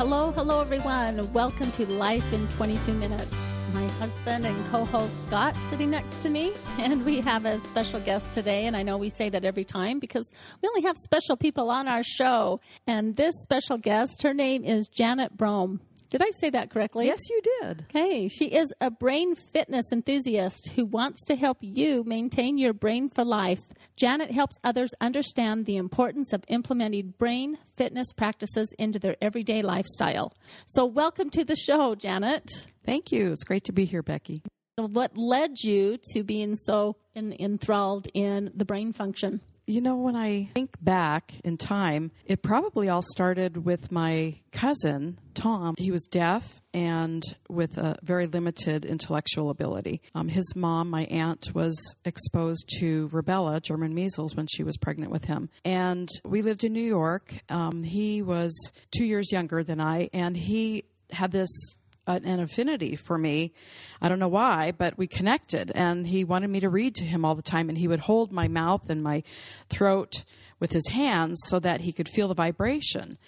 Hello, hello, everyone. Welcome to Life in 22 Minutes. My husband and co host Scott sitting next to me, and we have a special guest today. And I know we say that every time because we only have special people on our show. And this special guest, her name is Janet Brohm. Did I say that correctly? Yes, you did. Okay. She is a brain fitness enthusiast who wants to help you maintain your brain for life. Janet helps others understand the importance of implementing brain fitness practices into their everyday lifestyle. So, welcome to the show, Janet. Thank you. It's great to be here, Becky. What led you to being so en- enthralled in the brain function? You know, when I think back in time, it probably all started with my cousin, Tom. He was deaf and with a very limited intellectual ability. Um, his mom, my aunt, was exposed to rubella, German measles, when she was pregnant with him. And we lived in New York. Um, he was two years younger than I, and he had this an affinity for me. I don't know why, but we connected. And he wanted me to read to him all the time. And he would hold my mouth and my throat with his hands so that he could feel the vibration.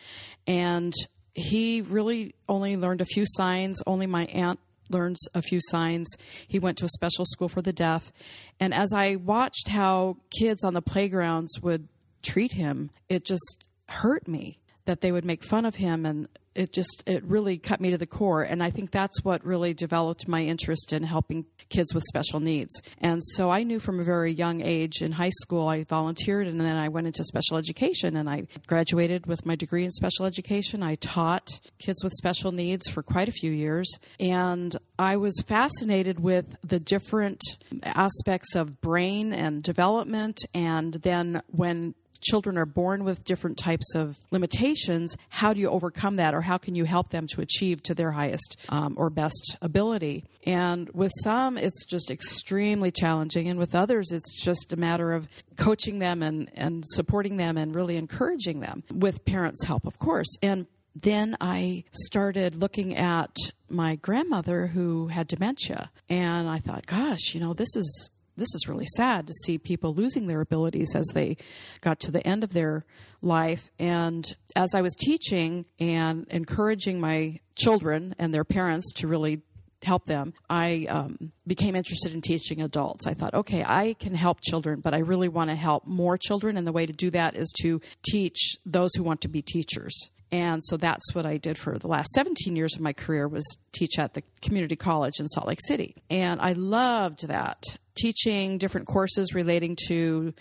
And he really only learned a few signs. Only my aunt learns a few signs. He went to a special school for the deaf. And as I watched how kids on the playgrounds would treat him, it just hurt me that they would make fun of him and it just it really cut me to the core. And i think that's what really developed my interest in helping kids with special needs. And so i knew from a very young age in high school i volunteered and then i went into special education and i graduated with my degree in special education. I taught kids with special needs for quite a few years. And i was fascinated with the different aspects of brain and development. And then when children are born with different types of limitations, how do you overcome that or how can you help them to achieve to their highest um, or best ability? And with some, it's just extremely challenging. And with others, it's just a matter of coaching them and, and supporting them and really encouraging them with parents' help, of course. And then I started looking at my grandmother who had dementia. And I thought, gosh, you know, this is this is really sad to see people losing their abilities as they got to the end of their life. And as I was teaching and encouraging my children and their parents to really help them, I um, became interested in teaching adults. I thought, okay, I can help children, but I really want to help more children. And the way to do that is to teach those who want to be teachers. And so that's what I did for the last 17 years of my career was teach at the community college in Salt Lake City. And I loved that teaching different courses relating to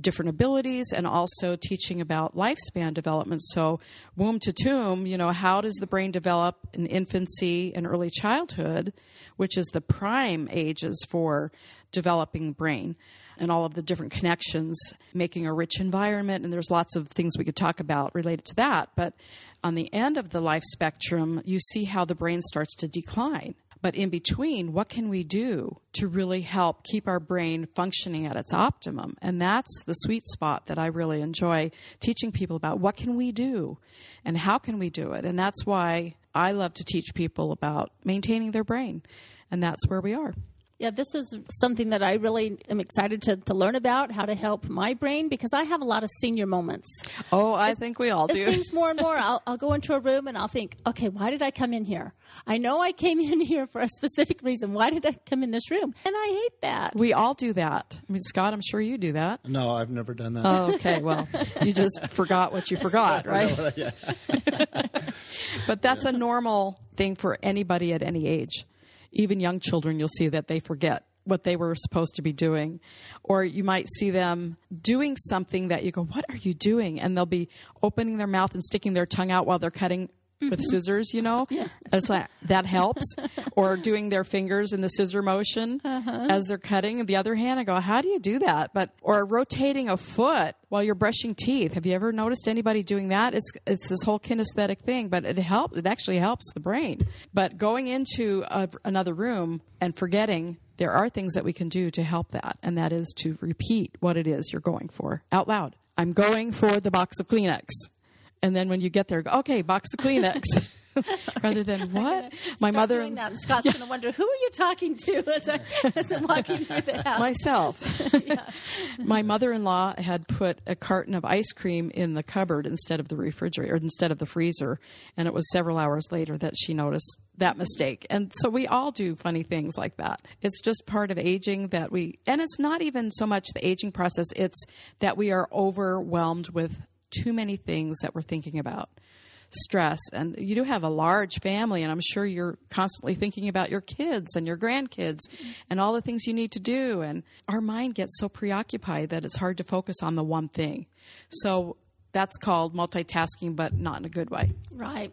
different abilities and also teaching about lifespan development. So, womb to tomb, you know, how does the brain develop in infancy and early childhood, which is the prime ages for developing brain, and all of the different connections, making a rich environment. And there's lots of things we could talk about related to that. But on the end of the life spectrum, you see how the brain starts to decline. But in between, what can we do to really help keep our brain functioning at its optimum? And that's the sweet spot that I really enjoy teaching people about. What can we do and how can we do it? And that's why I love to teach people about maintaining their brain. And that's where we are. Yeah, this is something that I really am excited to, to learn about how to help my brain because I have a lot of senior moments. Oh, I it, think we all do. It seems more and more. I'll, I'll go into a room and I'll think, okay, why did I come in here? I know I came in here for a specific reason. Why did I come in this room? And I hate that. We all do that. I mean, Scott, I'm sure you do that. No, I've never done that. Oh, okay. Well, you just forgot what you forgot, right? but that's a normal thing for anybody at any age even young children, you'll see that they forget what they were supposed to be doing. Or you might see them doing something that you go, What are you doing? And they'll be opening their mouth and sticking their tongue out while they're cutting with mm-hmm. scissors, you know. It's like that helps. or doing their fingers in the scissor motion uh-huh. as they're cutting. The other hand, I go, how do you do that? But or rotating a foot while you're brushing teeth. Have you ever noticed anybody doing that? It's it's this whole kinesthetic thing, but it helps. It actually helps the brain. But going into a, another room and forgetting there are things that we can do to help that, and that is to repeat what it is you're going for out loud. I'm going for the box of Kleenex. And then when you get there, go, okay, box of Kleenex. Rather than what? My mother and Scott's yeah. going to wonder who are you talking to as, I, as I'm walking through the house myself. my mother-in-law had put a carton of ice cream in the cupboard instead of the refrigerator, or instead of the freezer, and it was several hours later that she noticed that mistake. And so we all do funny things like that. It's just part of aging that we, and it's not even so much the aging process; it's that we are overwhelmed with too many things that we're thinking about stress and you do have a large family and i'm sure you're constantly thinking about your kids and your grandkids and all the things you need to do and our mind gets so preoccupied that it's hard to focus on the one thing so that's called multitasking but not in a good way Right.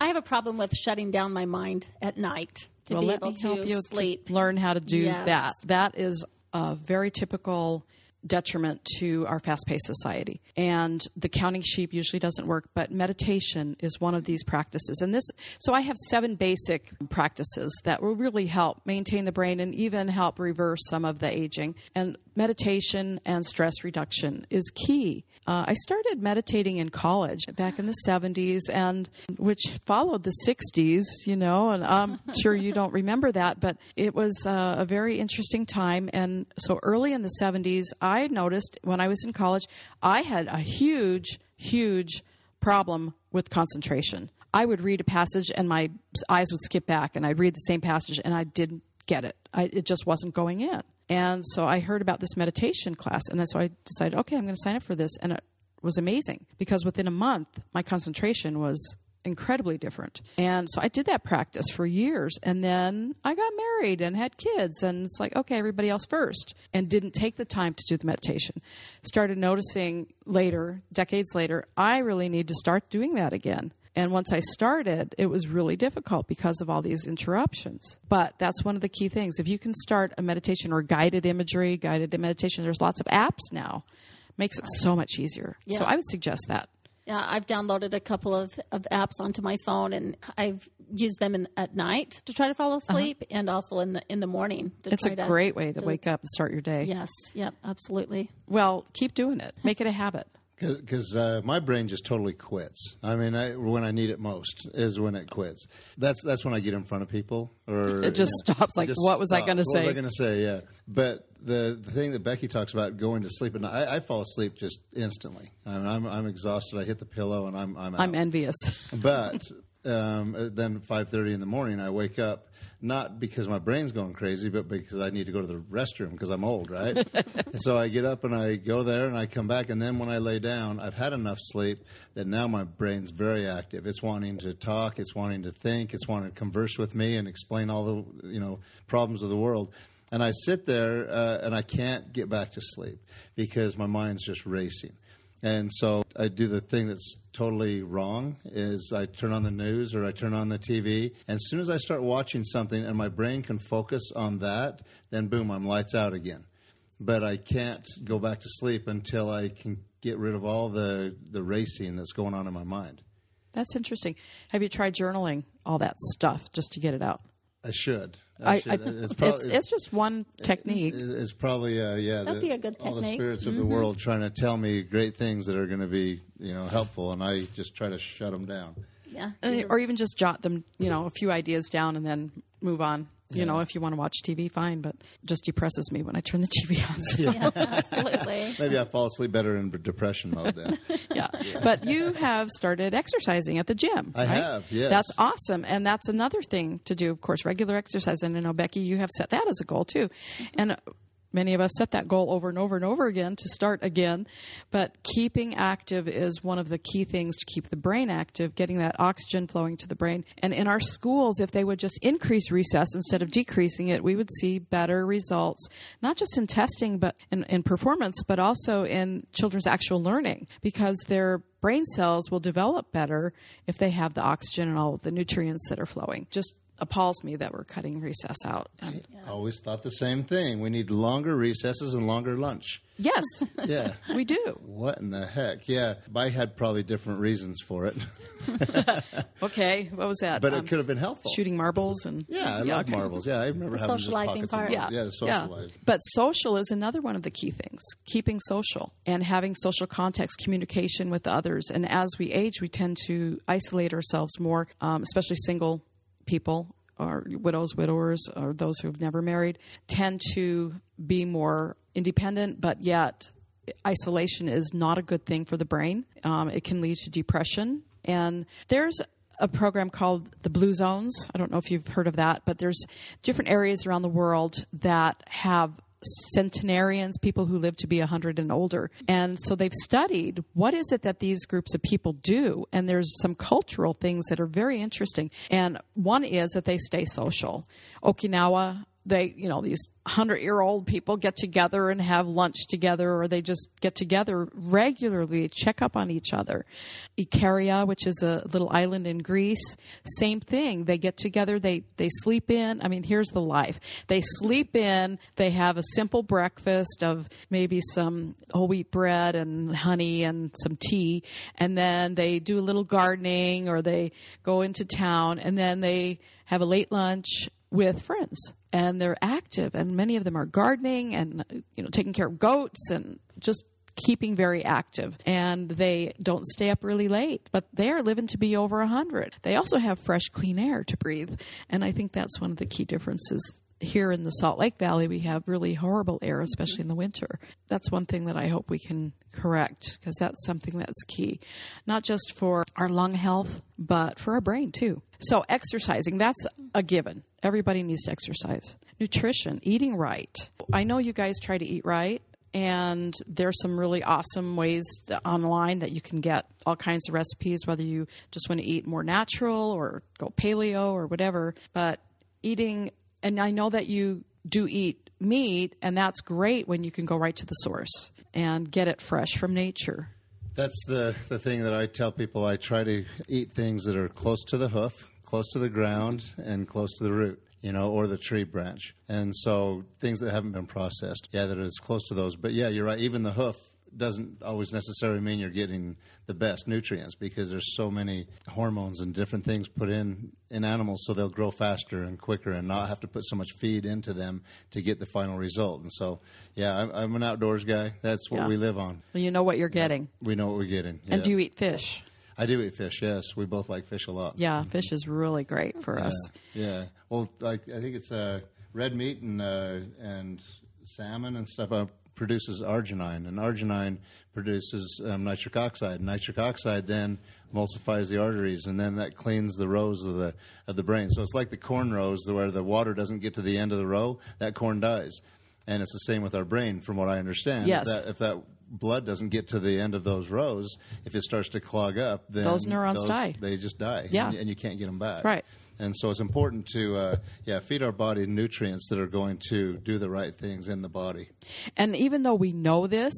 I have a problem with shutting down my mind at night to well be let able me help you sleep. to learn how to do Yes. that that is a very typical detriment to our fast-paced society. And the counting sheep usually doesn't work but meditation is one of these practices. And this so i have seven basic practices that will really help maintain the brain and even help reverse some of the aging. And meditation and stress reduction is key. Uh, i started meditating in college back in the 70s and which followed the 60s you know and i'm sure you don't remember that but it was uh, a very interesting time. And so early in the 70s i noticed when i was in college i had a huge huge problem with concentration. I would read a passage and my eyes would skip back and i'd read the same passage and i didn't get it. I, it just wasn't going in and so I heard about this meditation class, and so I decided, okay, I'm going to sign up for this. And it was amazing because within a month, my concentration was incredibly different. And so I did that practice for years. And then I got married and had kids. And it's like, okay, everybody else first. And didn't take the time to do the meditation. Started noticing later, decades later, I really need to start doing that again. And once I started, it was really difficult because of all these interruptions. But that's one of the key things. If you can start a meditation or guided imagery, guided meditation, there's lots of apps now. Makes it so much easier. So I would suggest that. Yeah, I've downloaded a couple of, of apps onto my phone, and I've used them in, at night to try to fall asleep, and also in the in the morning. To Uh-huh. It's a to, great way to wake up and start your day. Yes. Yep. Absolutely. Well, keep doing it. Make it a habit. Because uh, my brain just totally quits. I mean, I, when I need it most is when it quits. That's that's when I get in front of people, or It just you know, stops, like, just what was I gonna What was say? I going to say? Yeah. But the the thing that Becky talks about going to sleep, and I, I fall asleep just instantly. I mean, I'm I'm exhausted. I hit the pillow, and I'm I'm out. I'm envious. But um, then 5:30 in the morning, I wake up not because my brain's going crazy, but because I need to go to the restroom because I'm old, right? and so I get up and I go there and I come back, and then when I lay down, I've had enough sleep that now my brain's very active. It's wanting to talk, it's wanting to think, it's wanting to converse with me and explain all the you know problems of the world. And I sit there uh, and I can't get back to sleep because my mind's just racing. And so I do the thing that's totally wrong is I turn on the news or I turn on the TV. And as soon as I start watching something and my brain can focus on that, then boom, I'm lights out again. But I can't go back to sleep until I can get rid of all the, the racing that's going on in my mind. That's interesting. Have you tried journaling all that stuff just to get it out? I should. I, I, should. I, it's, it's, it's just one technique. It's probably uh, yeah. That'd the, be a good All the technique. spirits of the world trying to tell me great things that are going to be you know helpful, and I just try to shut them down. Yeah. Uh, or even just jot them, you know, a few ideas down and then move on. You Yeah. know, if you want to watch TV, fine, but just depresses me when I turn the TV on. So, Yeah, absolutely. Maybe I fall asleep better in depression mode then. yeah. But you have started exercising at the gym. I right? have, yes. That's awesome. And that's another thing to do, of course, regular exercise. And I know, Becky, you have set that as a goal too. And many of us set that goal over and over and over again to start again. But keeping active is one of the key things to keep the brain active, getting that oxygen flowing to the brain. And in our schools, if they would just increase recess instead of decreasing it, we would see better results, not just in testing, but in, in performance, but also in children's actual learning because their brain cells will develop better if they have the oxygen and all of the nutrients that are flowing. Just appalls me that we're cutting recess out. Um, I always thought the same thing. We need longer recesses and longer lunch. yes, Yeah. we do. what in the heck? Yeah. I had probably different reasons for it, Okay, what was that? but Um, it could have been helpful. shooting marbles and Yeah, I love okay. marbles. Yeah, I remember having just socializing pockets part. of Yeah, marbles. Yeah, the socialize. But social is another one of the key things. Keeping social and having social context, communication with others. And as we age, we tend to isolate ourselves more, um, especially single people or widows, widowers, or those who have never married, tend to be more independent, but yet isolation is not a good thing for the brain. Um, it can lead to depression. And there's a program called the Blue Zones. I don't know if you've heard of that, but there's different areas around the world that have centenarians, people who live to be 100 and older. And so they've studied what is it that these groups of people do. And there's some cultural things that are very interesting. And one is that they stay social. Okinawa, they, you know, these 100 year old people get together and have lunch together, or they just get together regularly, check up on each other. Ikaria, which is a little island in Greece, same thing. They get together, they, they sleep in. I mean, here's the life. They sleep in, they have a simple breakfast of maybe some whole wheat bread and honey and some tea, and then they do a little gardening or they go into town, and then they have a late lunch with friends and they're active and many of them are gardening and you know taking care of goats and just keeping very active. And they don't stay up really late but they're living to be over 100 they also have fresh clean air to breathe and i think that's one of the key differences here in the Salt Lake Valley, we have really horrible air, especially in the winter. That's one thing that I hope we can correct because that's something that's key, not just for our lung health, but for our brain too. So, exercising, that's a given. Everybody needs to exercise. Nutrition, eating right. I know you guys try to eat right. And there's some really awesome ways online that you can get all kinds of recipes, whether you just want to eat more natural or go paleo or whatever. But eating, and I know that you do eat meat, and that's great when you can go right to the source and get it fresh from nature. That's the, the thing that I tell people. I try to eat things that are close to the hoof, close to the ground, and close to the root, you know, or the tree branch. And so things that haven't been processed, yeah, that is close to those. But yeah, you're right. Even the hoof doesn't always necessarily mean you're getting the best nutrients because there's so many hormones and different things put in in animals so they'll grow faster and quicker and not have to put so much feed into them to get the final result. And so, yeah, I'm, I'm an outdoors guy. That's what Yeah. we live on. Well, You know what you're getting. We know what we're getting. And do you eat fish? I do eat fish. Yes, we both like fish a lot. Yeah, fish is really great for us. Yeah. Well, like I think it's uh, red meat and uh, and salmon and stuff produces arginine, and arginine produces um, nitric oxide. Nitric oxide then emulsifies the arteries, and then that cleans the rows of the of the brain. So it's like the corn rows, where the water doesn't get to the end of the row, that corn dies. And it's the same with our brain, from what I understand. Yes. If that, if that blood doesn't get to the end of those rows, if it starts to clog up, then Those neurons die. They just die. Yeah. And, and you can't get them back. Right. And so it's important to, uh, yeah, feed our body nutrients that are going to do the right things in the body. And even though we know this,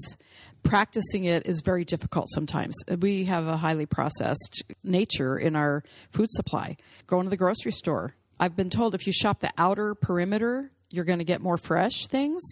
practicing it is very difficult sometimes. We have a highly processed nature in our food supply. Going to the grocery store, I've been told if you shop the outer perimeter, you're going to get more fresh things.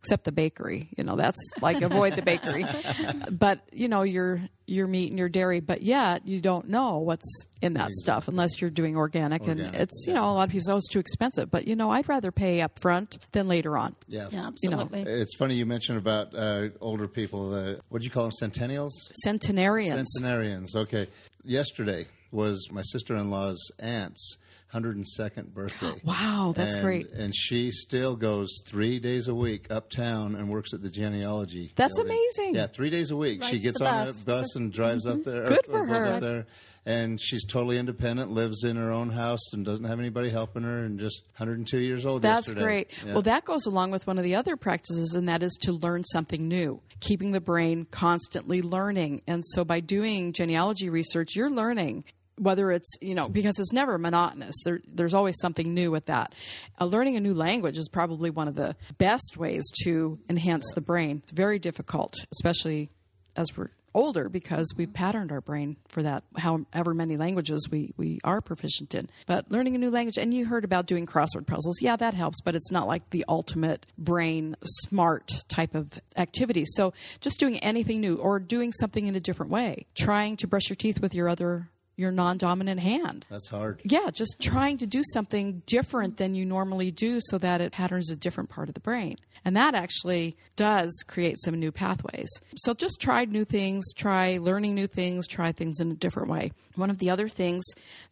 Except the bakery, you know, that's like avoid the bakery. but you know, your your meat and your dairy, but yet you don't know what's in that stuff unless you're doing organic, and Organic, it's you know a lot of people say oh it's too expensive, but you know I'd rather pay up front than later on. Yeah. Yeah, You know, absolutely. It's funny you mentioned about uh, older people. The, what do you call them? Centennials? Centenarians. Centenarians. Okay. Yesterday was my sister in law's aunt's 102nd birthday. Wow, that's And- great. And she still goes three days a week uptown and works at the genealogy. That's building. amazing. Yeah, three days a week. she gets the on bus. a bus and drives up mm-hmm. there. Good or, for or goes her. Up there. And she's totally independent, lives in her own house, and doesn't have anybody helping her, and just 102 years old. That's yesterday. great. Yeah. Well, that goes along with one of the other practices, and that is to learn something new, keeping the brain constantly learning. And so by doing genealogy research, you're learning. Whether it's, you know, because it's never monotonous. There, there's always something new with that. Uh, learning a new language is probably one of the best ways to enhance the brain. It's very difficult, especially as we're older because we've patterned our brain for that however many languages we, we are proficient in but learning a new language and you heard about doing crossword puzzles yeah that helps but it's not like the ultimate brain smart type of activity so just doing anything new or doing something in a different way trying to brush your teeth with your other your non-dominant hand That's hard. yeah, just trying to do something different than you normally do so that it patterns a different part of the brain. And that actually does create some new pathways. So just try new things, try learning new things, try things in a different way. One of the other things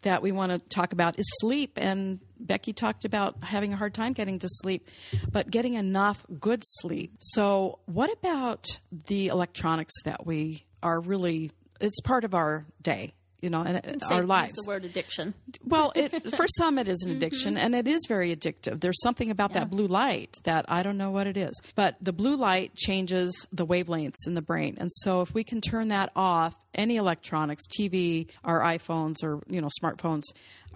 that we want to talk about is sleep. And Becky talked about having a hard time getting to sleep, but getting enough good sleep. So, what about the electronics that we are really, it's part of our day? You know, and Safe our lives. The word addiction. Well, it, for some, it is Mm-hmm. an addiction, and it is very addictive. There's something about that blue light that I don't know what it is. But the blue light changes the wavelengths in the brain. And so if we can turn that off, any electronics, TV, our iPhones, or, you know, smartphones,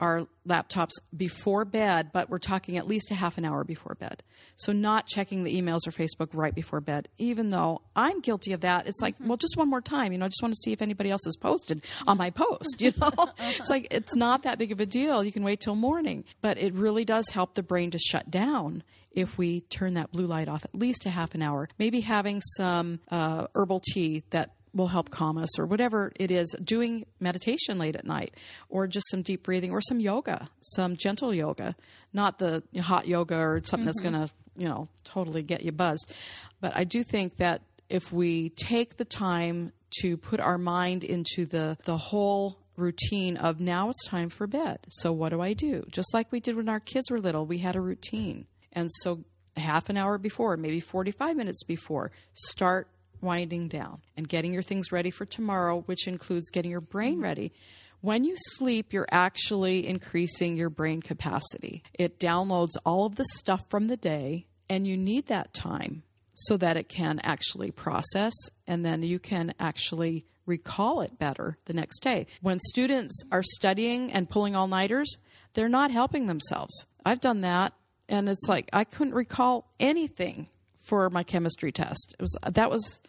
our laptops before bed, but we're talking at least a half an hour before bed. So not checking the emails or Facebook right before bed, even though I'm guilty of that. It's like, well, just one more time, you know, I just want to see if anybody else has posted on my post, you know? it's like, it's not that big of a deal. You can wait till morning. But it really does help the brain to shut down if we turn that blue light off at least a half an hour. Maybe having some uh, herbal tea that will help calm us or whatever it is doing meditation late at night or just some deep breathing or some yoga some gentle yoga not the hot yoga or something that's mm-hmm. going to you know totally get you buzzed. But i do think that if we take the time to put our mind into the the whole routine of now it's time for bed. So what do i do? Just like we did when our kids were little we had a routine. And so half an hour before maybe 45 minutes before start winding down and getting your things ready for tomorrow, which includes getting your brain mm-hmm. ready. When you sleep, you're actually increasing your brain capacity. It downloads all of the stuff from the day, and you need that time so that it can actually process and then you can actually recall it better the next day. When students are studying and pulling all nighters, they're not helping themselves. I've done that, and it's like I couldn't recall anything for my chemistry test. It was that was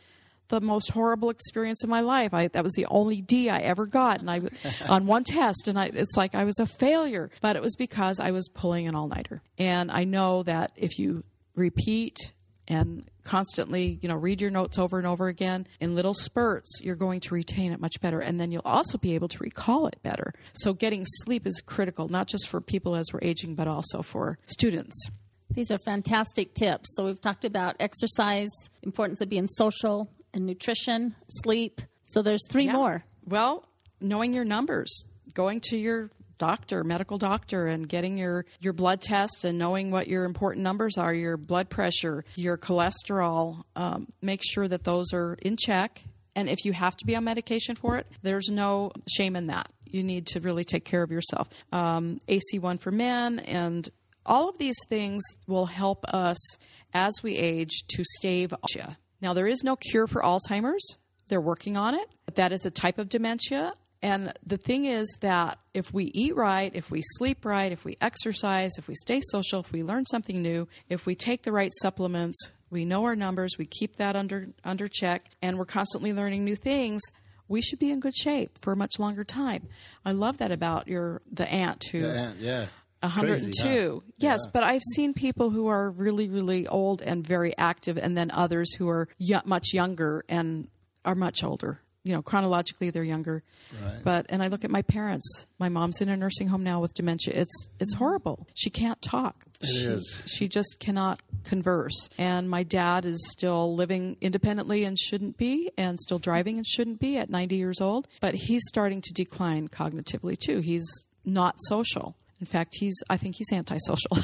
the most horrible experience of my life. I that was the only D I ever got, and I on one test, and I it's like I was a failure. But it was because I was pulling an all nighter, and I know that if you repeat and constantly, you know, read your notes over and over again in little spurts, you're going to retain it much better. And then you'll also be able to recall it better. So getting sleep is critical, not just for people as we're aging, but also for students. These are fantastic tips. So we've talked about exercise, importance of being social, and nutrition, sleep. So there's three Yeah. more. Well, knowing your numbers, going to your doctor, medical doctor, and getting your, your blood tests and knowing what your important numbers are your blood pressure, your cholesterol. Um, make sure that those are in check. And if you have to be on medication for it, there's no shame in that. You need to really take care of yourself. Um, AC1 for men and all of these things will help us as we age to stave dementia. Now, there is no cure for Alzheimer's. They're working on it. That is a type of dementia. And the thing is that if we eat right, if we sleep right, if we exercise, if we stay social, if we learn something new, if we take the right supplements, we know our numbers, we keep that under under check, and we're constantly learning new things, we should be in good shape for a much longer time. I love that about your the aunt who Yeah, yeah. It's 102. crazy, huh? Yes, Yeah. but I've seen people who are really, really old and very active, and then others who are y- much younger and are much older. You know, chronologically they're younger. Right. But and I look at my parents. My mom's in a nursing home now with dementia. It's it's horrible. She can't talk. It she, is. She just cannot converse. And my dad is still living independently and shouldn't be, and still driving and shouldn't be at 90 years old. But he's starting to decline cognitively too. He's not social. In fact, he's I think he's antisocial.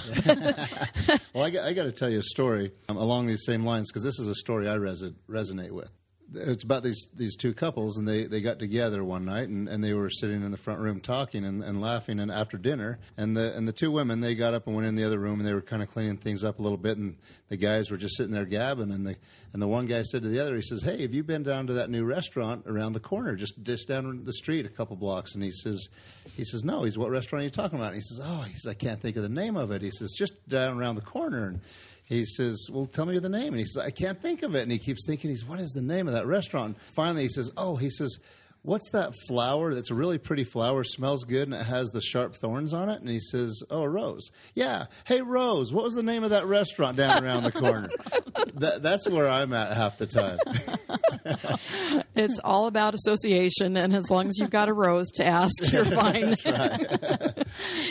well, I got, I got to tell you a story um, along these same lines because this is a story I res- resonate with it's about these these two couples, and they, they got together one night, and, and they were sitting in the front room talking and, and laughing. And after dinner, and the and the two women they got up and went in the other room, and they were kind of cleaning things up a little bit, and the guys were just sitting there gabbing. And the and the one guy said to the other, he says, "Hey, have you been down to that new restaurant around the corner, just just down the street a couple blocks?" And he says, he says, "No." He's, "What restaurant are you talking about?" And he says, "Oh, he says, I can't think of the name of it." He says, "Just down around the corner." And he says, Well, tell me the name. And he says, I can't think of it. And he keeps thinking, he's, What is the name of that restaurant? Finally, he says, Oh, he says, What's that flower that's a really pretty flower, smells good, and it has the sharp thorns on it? And he says, Oh, a Rose. Yeah. Hey, Rose, what was the name of that restaurant down around the corner? that, that's where I'm at half the time. it's all about association, and as long as you've got a rose to ask, you're fine.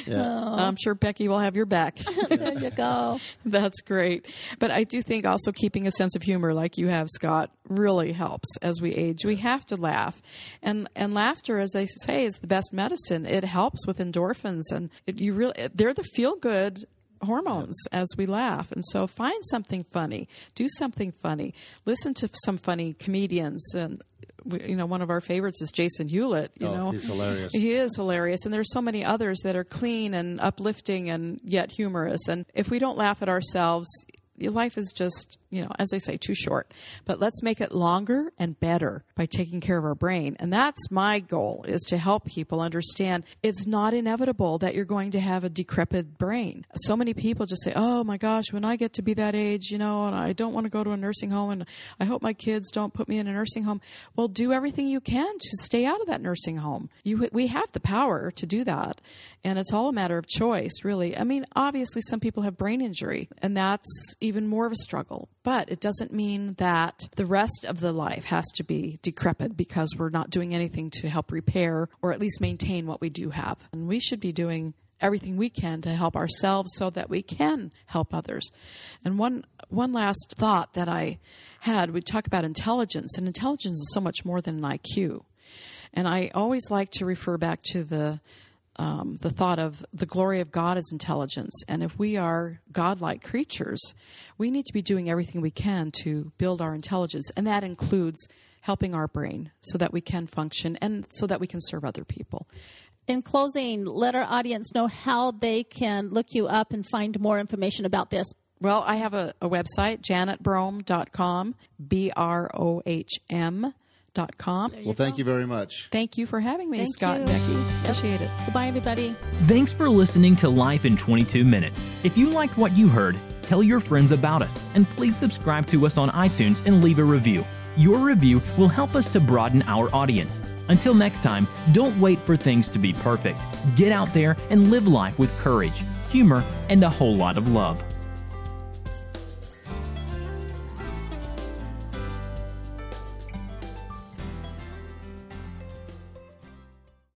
yeah. Uh, I'm sure Becky will have your back. there you go. That's great. But I do think also keeping a sense of humor, like you have, Scott, really helps as we age. We have to laugh, and and laughter, as I say, is the best medicine. It helps with endorphins, and it, you really they're the feel good hormones as we laugh. And so find something funny, do something funny, listen to some funny comedians and you know, one of our favorites is Jason Hewlett. You oh, know, he's hilarious. He is hilarious, and there's so many others that are clean and uplifting and yet humorous. And if we don't laugh at ourselves, life is just, you know, as they say, too short. But let's make it longer and better by taking care of our brain. And that's my goal is to help people understand it's not inevitable that you're going to have a decrepit brain. So many people just say, "Oh my gosh, when I get to be that age, you know, and I don't want to go to a nursing home and I hope my kids don't put me in a nursing home." Well, do everything you can to stay out of that nursing home. You we have the power to do that. And it's all a matter of choice, really. I mean, obviously some people have brain injury, and that's even more of a struggle. But it doesn't mean that the rest of the life has to be decrepit because we're not doing anything to help repair or at least maintain what we do have. And we should be doing everything we can to help ourselves so that we can help others. And one one last thought that I had, we talk about intelligence, and intelligence is so much more than an IQ. And I always like to refer back to the um, the thought of the glory of God as intelligence. And if we are godlike creatures, we need to be doing everything we can to build our intelligence. And that includes helping our brain so that we can function and so that we can serve other people. In closing, let our audience know how they can look you up and find more information about this. Well, I have a, a website, janetbrohm.com, B R O H M. Well, thank you very much. Thank you for having me, thank Scott you. and Becky. Appreciate it. Goodbye, everybody. Thanks for listening to Life in 22 Minutes. If you liked what you heard, tell your friends about us, and please subscribe to us on iTunes and leave a review. Your review will help us to broaden our audience. Until next time, don't wait for things to be perfect. Get out there and live life with courage, humor, and a whole lot of love.